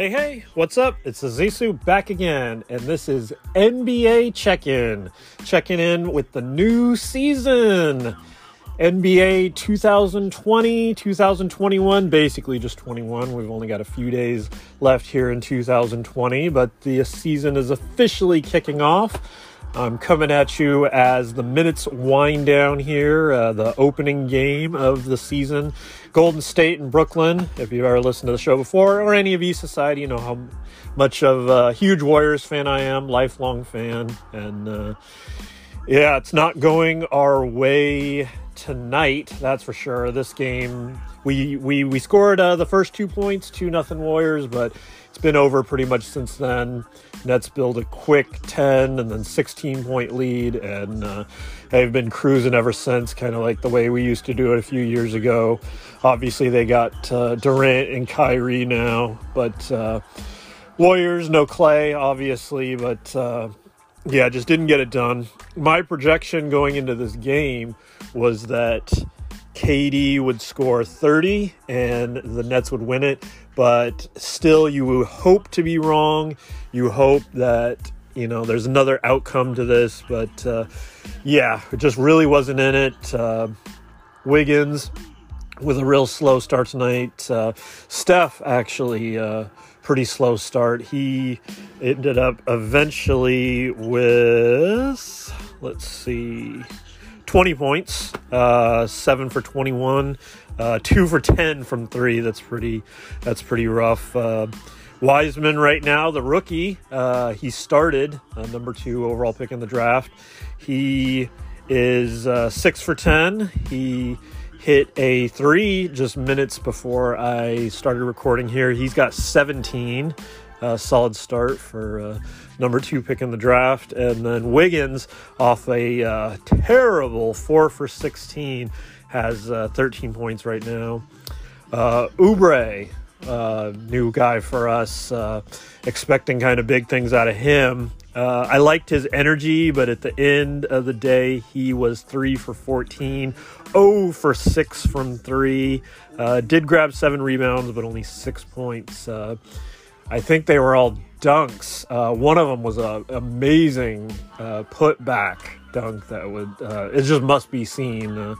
Hey, hey, what's up? It's Azisu back again, and this is NBA Check In. Checking in with the new season. NBA 2020, 2021, basically just 21. We've only got a few days left here in 2020, but the season is officially kicking off. I'm coming at you as the minutes wind down here, uh, the opening game of the season. Golden State and Brooklyn. If you've ever listened to the show before, or any of E Society, you know how much of a huge Warriors fan I am, lifelong fan. And uh, yeah, it's not going our way tonight, that's for sure. This game, we we we scored uh, the first two points, two nothing Warriors, but been over pretty much since then. Nets build a quick 10 and then 16 point lead, and uh, they've been cruising ever since, kind of like the way we used to do it a few years ago. Obviously, they got uh, Durant and Kyrie now, but uh, Warriors, no Clay, obviously, but uh, yeah, just didn't get it done. My projection going into this game was that KD would score 30 and the Nets would win it. But still, you hope to be wrong. You hope that, you know, there's another outcome to this. But uh, yeah, it just really wasn't in it. Uh, Wiggins with a real slow start tonight. Uh, Steph actually uh, pretty slow start. He ended up eventually with let's see 20 points, uh, seven for 21, uh, two for 10 from three. That's pretty, that's pretty rough. Uh, Wiseman right now, the rookie, uh, he started uh, number two overall pick in the draft. He is uh, six for 10. He hit a three just minutes before I started recording here. He's got 17 uh, solid start for uh, number two pick in the draft. And then Wiggins, off a uh, terrible four for 16, has uh, 13 points right now. Uh, Oubre, uh, new guy for us, expecting kind of big things out of him. Uh, I liked his energy, but at the end of the day, he was three for 14, 0 for 6 from three. Uh, did grab seven rebounds, but only six points. Uh, I think they were all dunks. Uh, one of them was an amazing uh, put back dunk that would, uh, it just must be seen. Uh,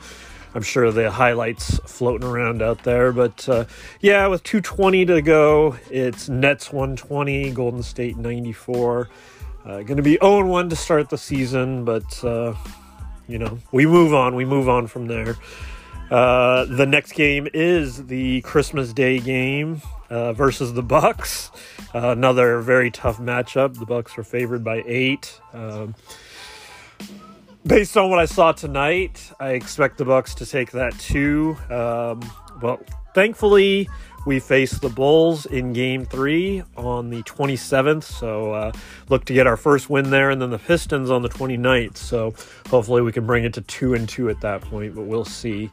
I'm sure the highlights floating around out there. But uh, yeah, with 220 to go, it's Nets 120, Golden State 94. Uh, going to be 0 1 to start the season, but you know, we move on. We move on from there. Uh, the next game is the Christmas Day game uh, versus the Bucks. Uh, another very tough matchup. The Bucks are favored by eight. Um, based on what I saw tonight, I expect the Bucks to take that too. Um, but thankfully, we face the Bulls in Game Three on the 27th. So uh, look to get our first win there, and then the Pistons on the 29th. So hopefully we can bring it to two and two at that point. But we'll see.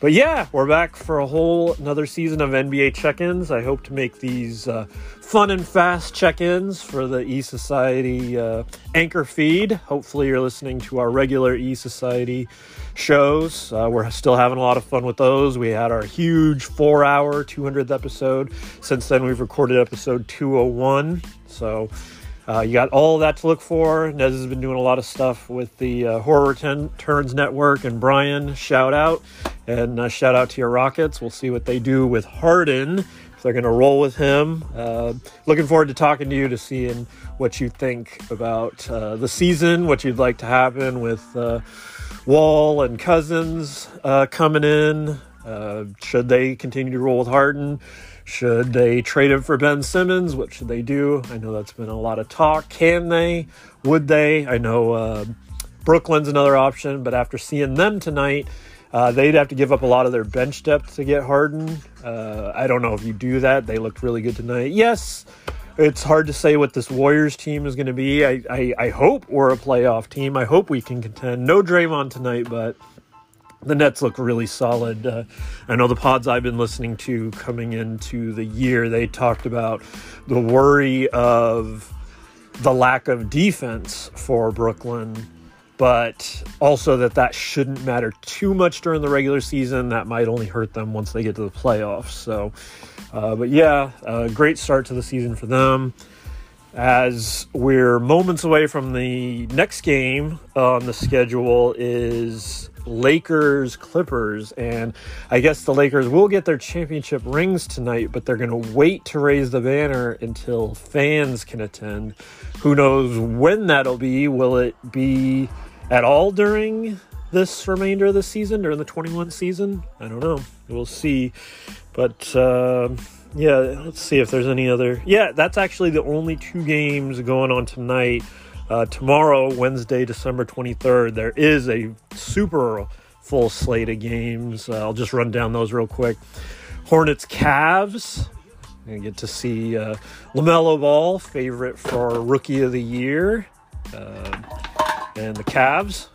But yeah, we're back for a whole another season of NBA check-ins. I hope to make these uh, fun and fast check-ins for the E Society uh, anchor feed. Hopefully, you're listening to our regular E Society shows. Uh, we're still having a lot of fun with those. We had our huge four-hour 200th episode. Since then, we've recorded episode 201. So uh, you got all that to look for. Nez has been doing a lot of stuff with the uh, Horror Ten- Turns Network, and Brian, shout out. And uh, shout out to your Rockets. We'll see what they do with Harden, if they're going to roll with him. Uh, looking forward to talking to you to seeing what you think about uh, the season, what you'd like to happen with uh, Wall and Cousins coming in. Should they continue to roll with Harden? Should they trade him for Ben Simmons? What should they do? I know that's been a lot of talk. Can they? Would they? I know uh, Brooklyn's another option, but after seeing them tonight, uh, they'd have to give up a lot of their bench depth to get Harden. Uh, I don't know if you do that. They looked really good tonight. Yes, it's hard to say what this Warriors team is going to be. I, I, I hope we're a playoff team. I hope we can contend. No Draymond tonight, but the Nets look really solid. Uh, I know the pods I've been listening to coming into the year, they talked about the worry of the lack of defense for Brooklyn, but also that that shouldn't matter too much during the regular season. That might only hurt them once they get to the playoffs. So Uh, but yeah, a great start to the season for them. As we're moments away from the next game on the schedule is Lakers Clippers, and I guess the Lakers will get their championship rings tonight, but they're going to wait to raise the banner until fans can attend. Who knows when that'll be? Will it be at all during this remainder of the season, during the 21 season? I don't know. We'll see. But uh, yeah, let's see if there's any other. Yeah, that's actually the only two games going on tonight. Uh, tomorrow, Wednesday, December 23rd, there is a super full slate of games. Uh, I'll just run down those real quick. Hornets Cavs. And get to see uh, LaMelo Ball, favorite for Rookie of the Year. Uh, and the Cavs.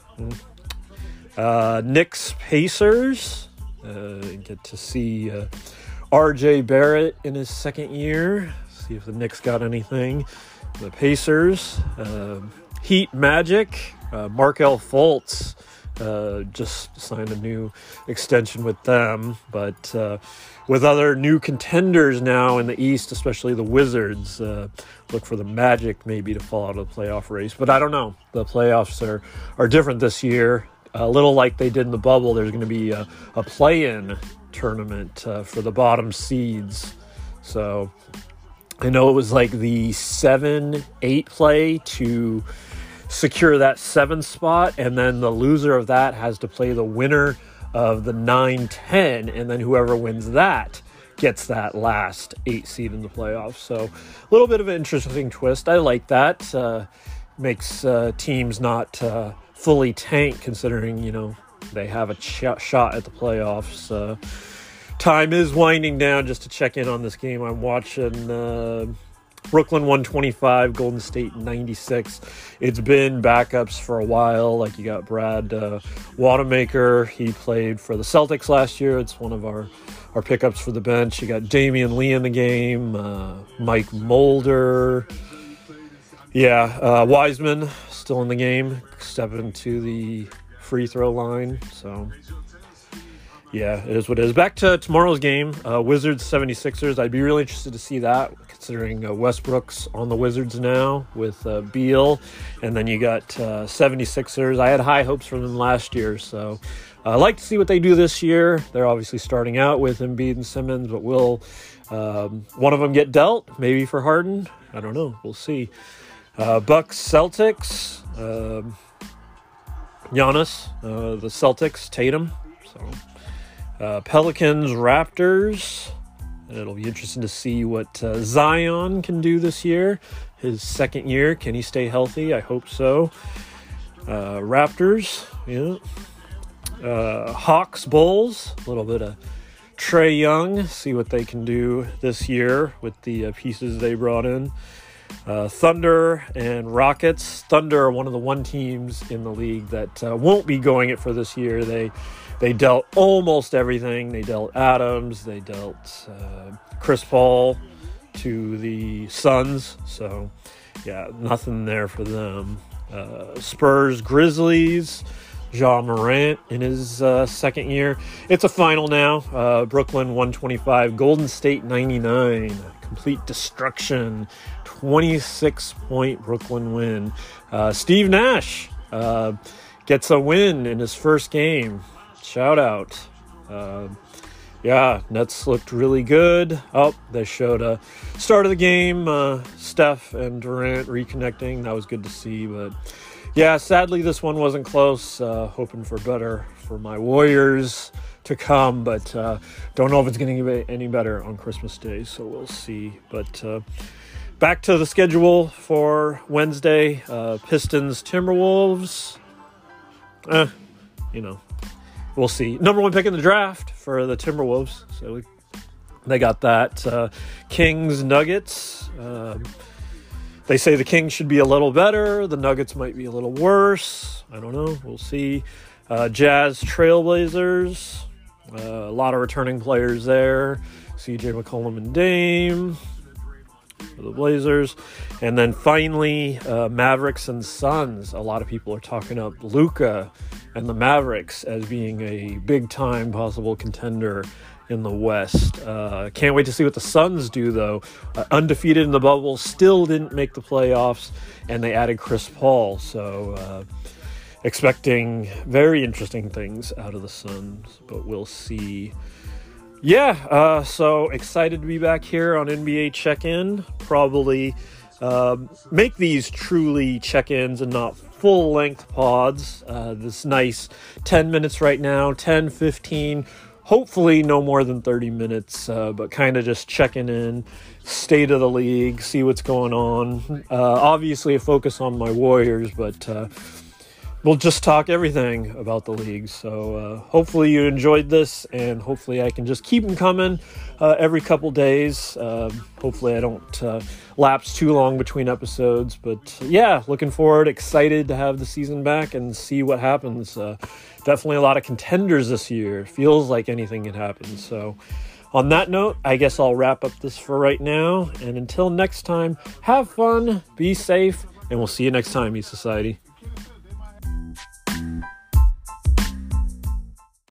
Uh, Knicks Pacers. Uh, get to see RJ Barrett in his second year. See if the Knicks got anything. The Pacers, uh, Heat Magic, uh, Markelle Fultz uh, just signed a new extension with them. But uh, with other new contenders now in the East, especially the Wizards, uh, look for the Magic maybe to fall out of the playoff race. But I don't know. The playoffs are, are different this year. A little like they did in the bubble, there's going to be a, a play in tournament uh, for the bottom seeds. So I know it was like the 7 8 play to secure that seven spot, and then the loser of that has to play the winner of the 9 10, and then whoever wins that gets that last eight seed in the playoffs. So a little bit of an interesting twist. I like that. Uh, makes uh, teams not uh, fully tank considering, you know, they have a ch- shot at the playoffs. Time is winding down just to check in on this game. I'm watching uh, Brooklyn 125, Golden State 96. It's been backups for a while. Like you got Brad uh, Wanamaker. He played for the Celtics last year. It's one of our our pickups for the bench. You got Damion Lee in the game. Uh, Mike Mulder. Yeah, uh, Wiseman still in the game, stepping to the free throw line. So yeah, it is what it is. Back to tomorrow's game, uh, Wizards 76ers. I'd be really interested to see that, considering uh, Westbrook's on the Wizards now with uh, Beal. And then you got uh, 76ers. I had high hopes for them last year, so uh, I'd like to see what they do this year. They're obviously starting out with Embiid and Simmons, but will um, one of them get dealt? Maybe for Harden? I don't know. We'll see. Uh, Bucks Celtics. Um, Giannis, uh, the Celtics, Tatum. So uh, Pelicans, Raptors. And It'll be interesting to see what uh, Zion can do this year. His second year, can he stay healthy? I hope so. Uh, Raptors, yeah. Uh, Hawks, Bulls. A little bit of Trae Young. See what they can do this year with the uh, pieces they brought in. Uh, Thunder and Rockets. Thunder are one of the one teams in the league that uh, won't be going it for this year. They they dealt almost everything. They dealt Adams. They dealt uh, Chris Paul to the Suns. So yeah, nothing there for them. Uh, Spurs, Grizzlies. Ja Morant in his uh, second year. It's a final now. Uh, Brooklyn 125, Golden State 99. Complete destruction 26 point Brooklyn win. Uh, Steve Nash uh, gets a win in his first game. Shout out. Uh, yeah, Nets looked really good. Oh, they showed a start of the game. Uh, Steph and Durant reconnecting. That was good to see. But yeah, sadly, this one wasn't close. Uh, hoping for better for my Warriors to come, but uh, don't know if it's going to get any better on Christmas Day. So we'll see. But uh, back to the schedule for Wednesday uh, Pistons, Timberwolves. Eh, you know, we'll see. Number one pick in the draft for the Timberwolves. So we, they got that. Uh, Kings, Nuggets. Um, they say the Kings should be a little better. The Nuggets might be a little worse. I don't know. We'll see. Uh, Jazz, Trailblazers. Uh, a lot of returning players there. CJ McCollum and Dame the Blazers. And then finally, uh, Mavericks and Suns. A lot of people are talking up Luka and the Mavericks as being a big time possible contender in the West. Uh, can't wait to see what the Suns do, though. Uh, undefeated in the bubble, still didn't make the playoffs, and they added Chris Paul. So, uh, expecting very interesting things out of the Suns, but we'll see. Yeah, uh, so excited to be back here on NBA Check In. Probably um, make these truly check ins and not full length pods. Uh, this nice 10 minutes right now, 10, 15 hopefully no more than 30 minutes, uh, but kind of just checking in, state of the league, see what's going on. Uh, obviously, a focus on my Warriors, but uh, we'll just talk everything about the league. So uh, hopefully you enjoyed this, and hopefully I can just keep them coming uh, every couple days. Um, hopefully I don't uh, lapse too long between episodes. But yeah, looking forward, excited to have the season back and see what happens. Uh, definitely a lot of contenders this year. Feels like anything can happen. So. On that note, I guess I'll wrap up this for right now. And until next time, have fun, be safe, and we'll see you next time, E Society.